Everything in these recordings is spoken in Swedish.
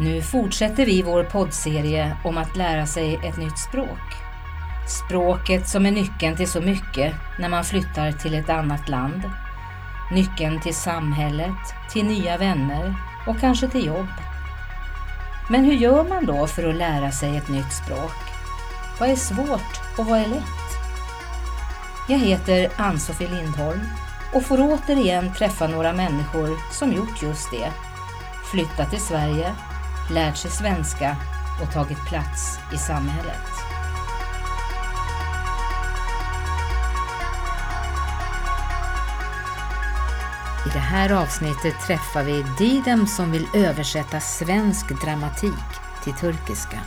Nu fortsätter vi vår poddserie om att lära sig ett nytt språk. Språket som är nyckeln till så mycket när man flyttar till ett annat land. Nyckeln till samhället, till nya vänner och kanske till jobb. Men hur gör man då för att lära sig ett nytt språk? Vad är svårt och vad är lätt? Jag heter Ann-Sofie Lindholm och får återigen träffa några människor som gjort just det. Flyttat till Sverige, lärt sig svenska och tagit plats i samhället. I det här avsnittet träffar vi Didem som vill översätta svensk dramatik till turkiska.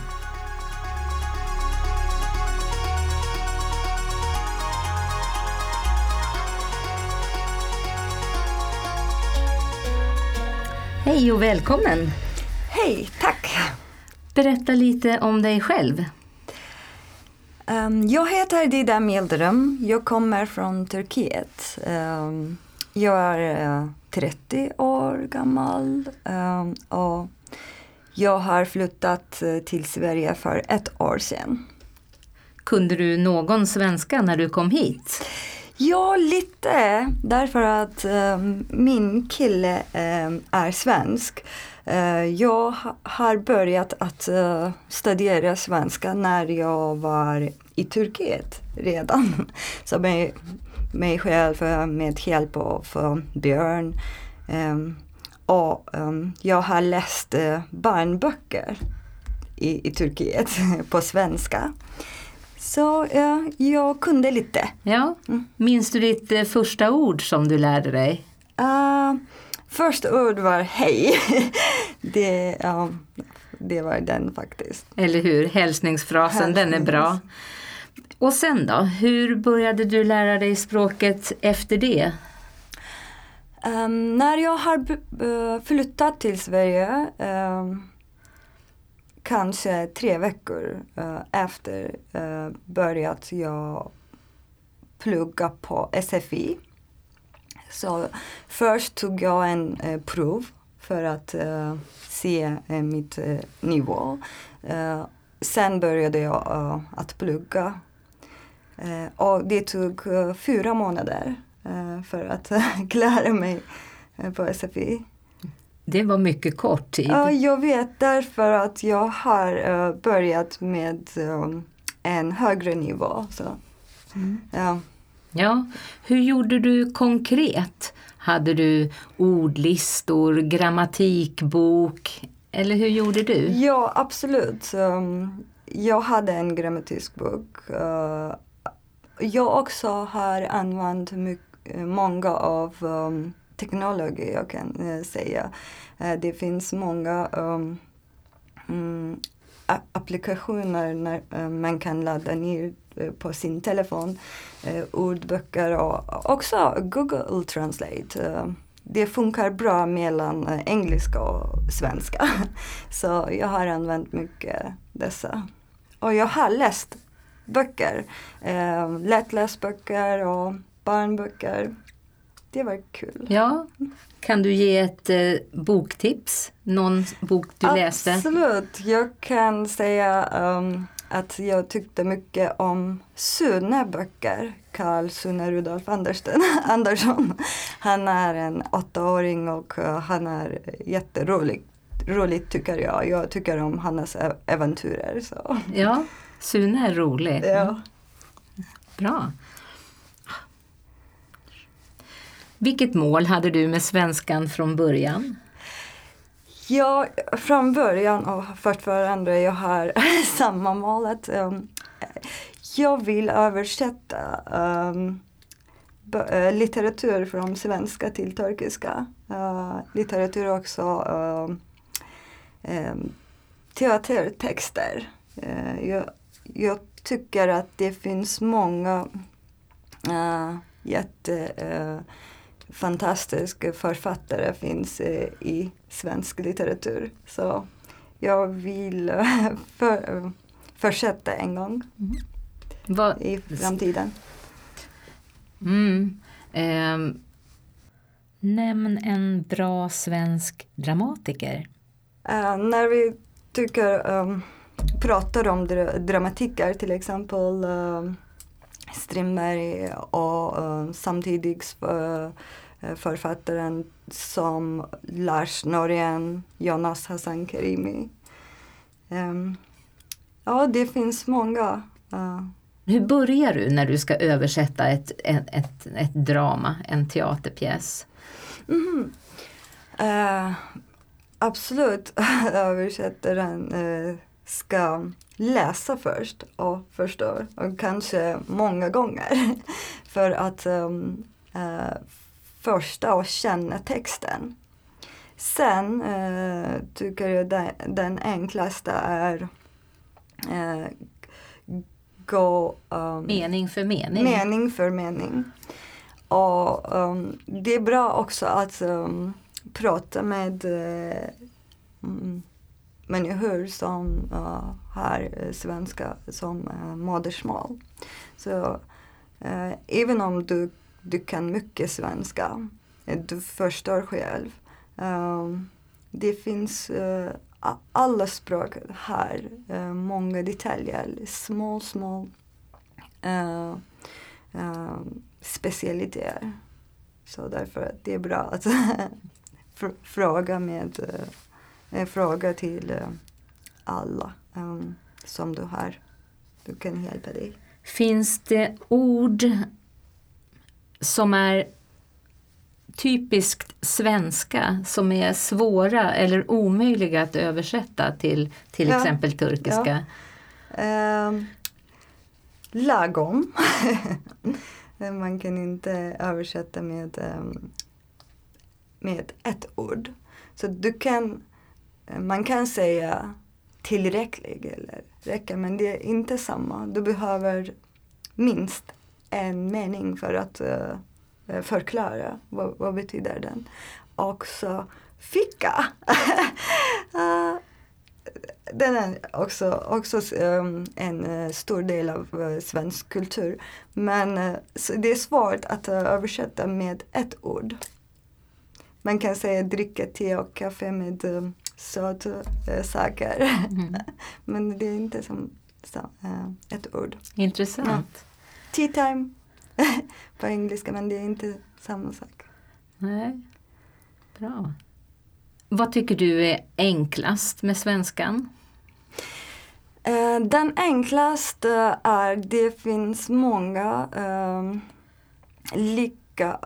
Hej och välkommen! Hej, tack! Berätta lite om dig själv. Um, jag heter Didem Yildirim. Jag kommer från Turkiet. Um, jag är uh, 30 år gammal um, och jag har flyttat uh, till Sverige för ett år sedan. Kunde du någon svenska när du kom hit? Ja, lite. Därför att min kille är svensk. Uh, jag har börjat att uh, studera svenska när jag var i Turkiet redan. Så med mig själv uh, med hjälp av Björn. Um, och jag har läst barnböcker i, i Turkiet på svenska. Så ja, jag kunde lite. Ja. Mm. Minns du ditt eh, första ord som du lärde dig? Uh, första ord var hej. det, uh, det var den faktiskt. Eller hur, hälsningsfrasen, Hälsnings. den är bra. Och sen då, hur började du lära dig språket efter det? Um, när jag har flyttat till Sverige um, kanske tre veckor uh, efter uh, börjat jag plugga på SFI. Så först tog jag en uh, prov för att uh, se uh, mitt uh, nivå. sen började jag att plugga. och det tog fyra månader för att klara mig på SFI. Det var mycket kort tid. Ja, jag vet därför att jag har börjat med en högre nivå. Så. Mm. Ja ja. Hur gjorde du konkret? Hade du ordlistor, grammatikbok eller hur gjorde du? Ja, absolut. Ehm, jag hade en grammatikbok. bok. Eh, jag också har använt mycket, många av ehm, teknologi jag kan eh, säga. Eh, det finns många um, applikationer när eh, man kan ladda ner eh, på sin telefon. Eh, ordböcker och också Google Translate. det funkar bra mellan engelska och svenska. Så jag har använt mycket dessa. Och jag har läst böcker. lättläst lättläsböcker och barnböcker det var kul. Ja. Kan du ge ett eh, boktips? Någon bok du Absolut. läste? Absolut. Jag kan säga um, att jag tyckte mycket om Sune böcker. Carl Sune Rudolf Andersson. Han är en åttaåring och uh, han är jätterolig. Roligt tycker jag. Jag tycker om hans äventyrer. Så. Ja, Sune är rolig. Ja. Bra. Vilket mål hade du med svenskan från början? Ja, från början och fortfarande jag har samma målet. Um, jag vill översätta um, litteratur från svenska till turkiska. Uh, litteratur också uh, um, teatertexter. Uh, jag, jag, tycker att det finns många uh, jätte uh, fantastisk författare finns i svensk litteratur. Så jag vill eh, för, eh, fortsätta en gång mm. I framtiden. Mm. Eh, nämn en bra svensk dramatiker. Uh, när vi tycker, um, pratar om dra dramatiker till exempel uh, Strindberg och uh, samtidigt uh, författaren som Lars Norén, Jonas Hassan Karimi. Um, ja, det finns många. Uh. Hur börjar du när du ska översätta ett, ett, ett, ett drama, en teaterpjäs? Mm absolut, översättaren ska läsa först och förstå, och kanske många gånger. för att um, uh, första och känna texten. Sen uh, tycker jag den, den enklaste är uh, gå... Um, mening för mening. Mening för mening. Och um, det är bra också att prata med uh, människor som eh, uh, har eh, svenska som uh, modersmål. Så uh, även om du, du kan mycket svenska, du förstår själv. Det finns uh, alla språk har uh, många detaljer, små, små uh, uh, specialiteter. Så därför att det är bra att fråga med fråga till alla um, som du har. Du kan hjälpa dig. Finns det ord som är typiskt svenska som är svåra eller omöjliga att översätta till till ja. exempel turkiska? Ja. Uh, lagom. Man kan inte översätta med, um, med ett ord. Så du kan, man kan säga tillräcklig eller räcker men det är inte samma. Du behöver minst en mening för att uh, förklara vad, vad betyder den. Också ficka. uh, den är också, också um, en uh, stor del av uh, svensk kultur. Men uh, det är svårt att översätta med ett ord. Man kan säga dricka te och kaffe med ehm, uh, sötsaker. Mm. Men det är inte som ett ord. Intressant. Ja. Tea time på engelska men det är inte samma sak. Nej, bra. Vad tycker du är enklast med svenskan? Uh, den enklaste är, det finns många uh, lika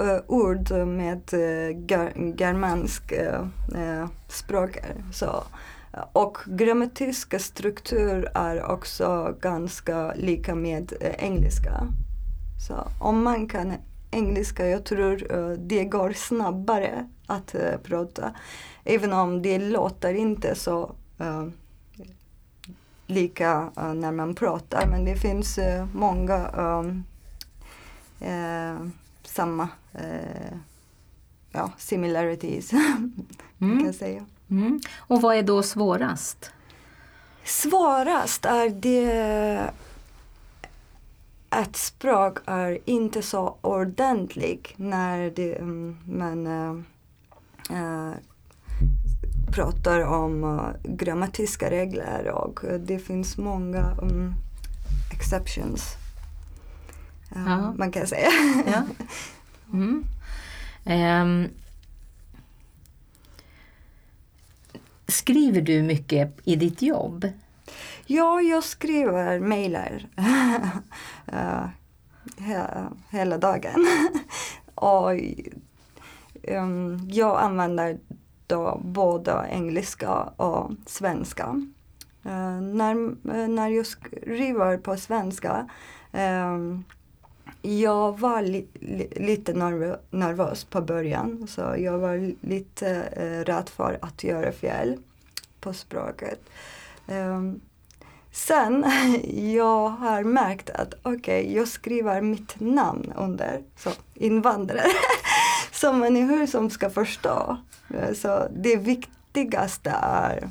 Eh, ord med uh, germansk eh, språk. Så, och grammatiska struktur är också ganska lika med engelska. Så om man kan engelska, jag tror uh, det går snabbare att uh, prata. Även om det låter inte så uh, lika när man pratar. Men det finns många samma ja, similarities, mm. kan säga. Mm. Och vad är då svårast? Svårast är det ett språk är inte så ordentligt när det, mm, man äh, pratar om äh, grammatiska regler och det finns många um, exceptions. Ja. Man kan säga. Ja. Mm. Um, skriver du mycket i ditt jobb? Ja, jag skriver mejlar uh, hela dagen. och um, jag använder då både engelska och svenska. Uh, när, uh, när jag skriver på svenska um, jag var li, li, lite nervös på början så jag var lite eh, rädd för att göra fel på språket. Um, Sen jag har märkt att okej, okay, jag skriver mitt namn under, så invandrare. som människor som ska förstå. Eh, så det viktigaste är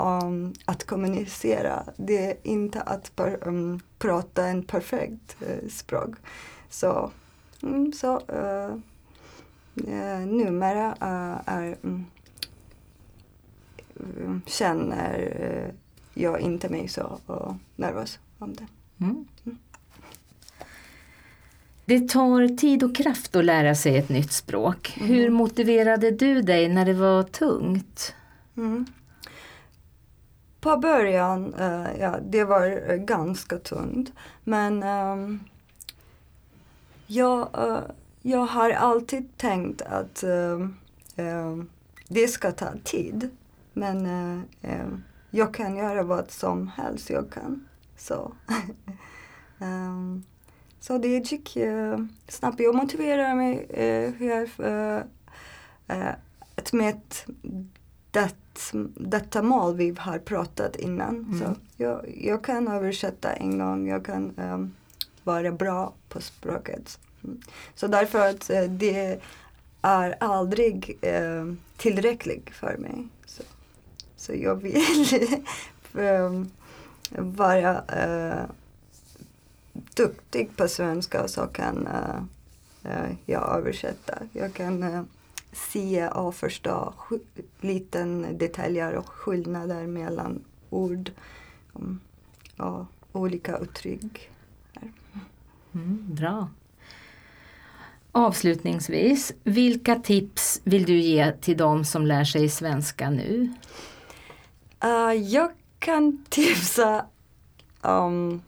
um, att kommunicera. Det är inte att per, um, prata en perfekt uh, språk. Så, um, så uh, uh, numera är um, eh, känner jag inte mig så nervös om det. Mm. Mm. Det tar tid och kraft att lära sig ett nytt språk. Mm. Hur motiverade du dig när det var tungt? Mm. På början, uh, ja, det var ganska tungt. Men um, jag, uh, jag har alltid tänkt att uh, det ska ta tid. Men eh, jag kan göra vad som helst jag kan. Så, um, så det gick uh, snabbt. Jag motiverar mig uh, här, uh, uh, detta mål vi har pratat innan. Mm. Så jag, jag kan översätta en gång, jag kan um, vara bra på språket. Mm. Så därför att uh, det är aldrig uh, tillräckligt för mig. Så, så jag vill um, vara uh, duktig på svenska så kan uh, jag översätta. Jag kan se och förstå liten detaljer och skillnader mellan ord och olika uttryck. Mm, bra. Avslutningsvis, vilka tips vill du ge till de som lär sig svenska nu? Uh, jag kan tipsa om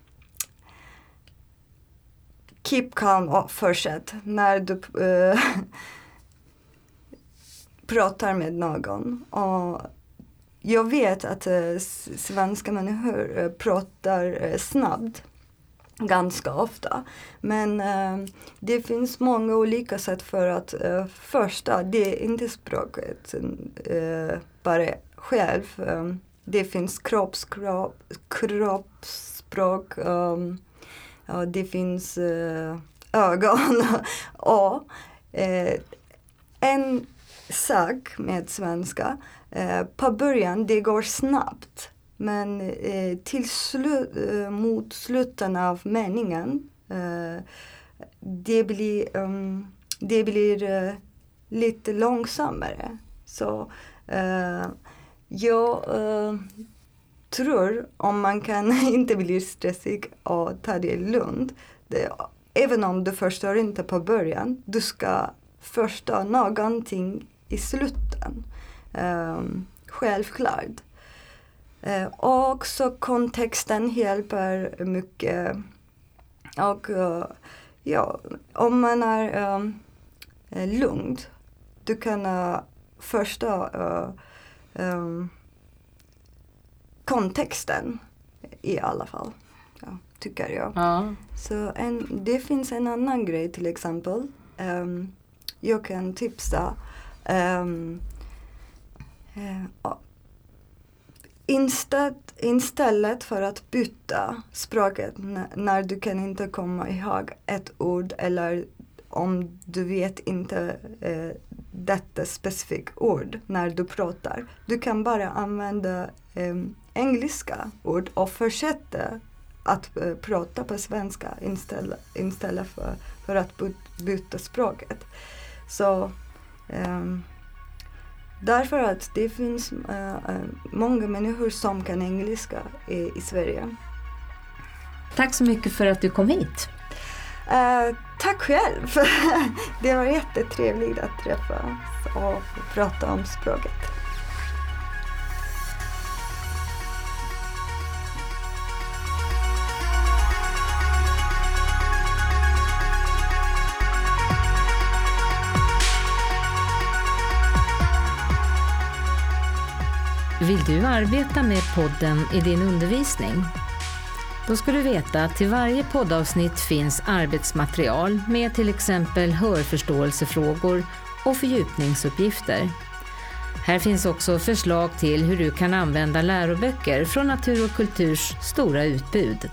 keep calm och fortsätt när du uh, pratar med någon. Och jag vet att eh, svenska människor eh, pratar eh, snabbt ganska ofta. Men uh, det finns många olika sätt för att uh, första, det är inte språket uh, bara själv. Det finns kroppsspråk, ehm, kroppsspråk det finns ögon och en sak med svenska, uh, på början det går snabbt men eh, till slu eh, mot slutet av meningen det blir, um, det blir lite långsammare. Så jag tror om man kan inte bli stressig och ta det lugnt. Det, även om du förstår inte på början, du ska förstå någonting i slutet. Um, självklart. Uh, och så kontexten hjälper mycket. Och uh, ja, om man är um, lugn, du kan uh, förstå um, kontexten i alla fall. Ja, tycker jag. Ja. Så en, det finns en annan grej till exempel. Um, jag kan tipsa Ehm, eh, um, uh, Instead, istället för att byta språket när du kan inte komma ihåg ett ord eller om du vet inte uh, detta specifika ord när du pratar. Du kan bara använda um, engelska ord och fortsätta att uh, prata på svenska istället, istället för, för att byta språket. Så Därför att det finns uh, många människor som kan engelska i, i Sverige. Tack så mycket för att du kom hit. Uh, tack själv! det var jättetrevligt att träffas och prata om språket. Vill du arbeta med podden i din undervisning? Då ska du veta att till varje poddavsnitt finns arbetsmaterial med till exempel hörförståelsefrågor och fördjupningsuppgifter. Här finns också förslag till hur du kan använda läroböcker från Natur och Kulturs stora utbud.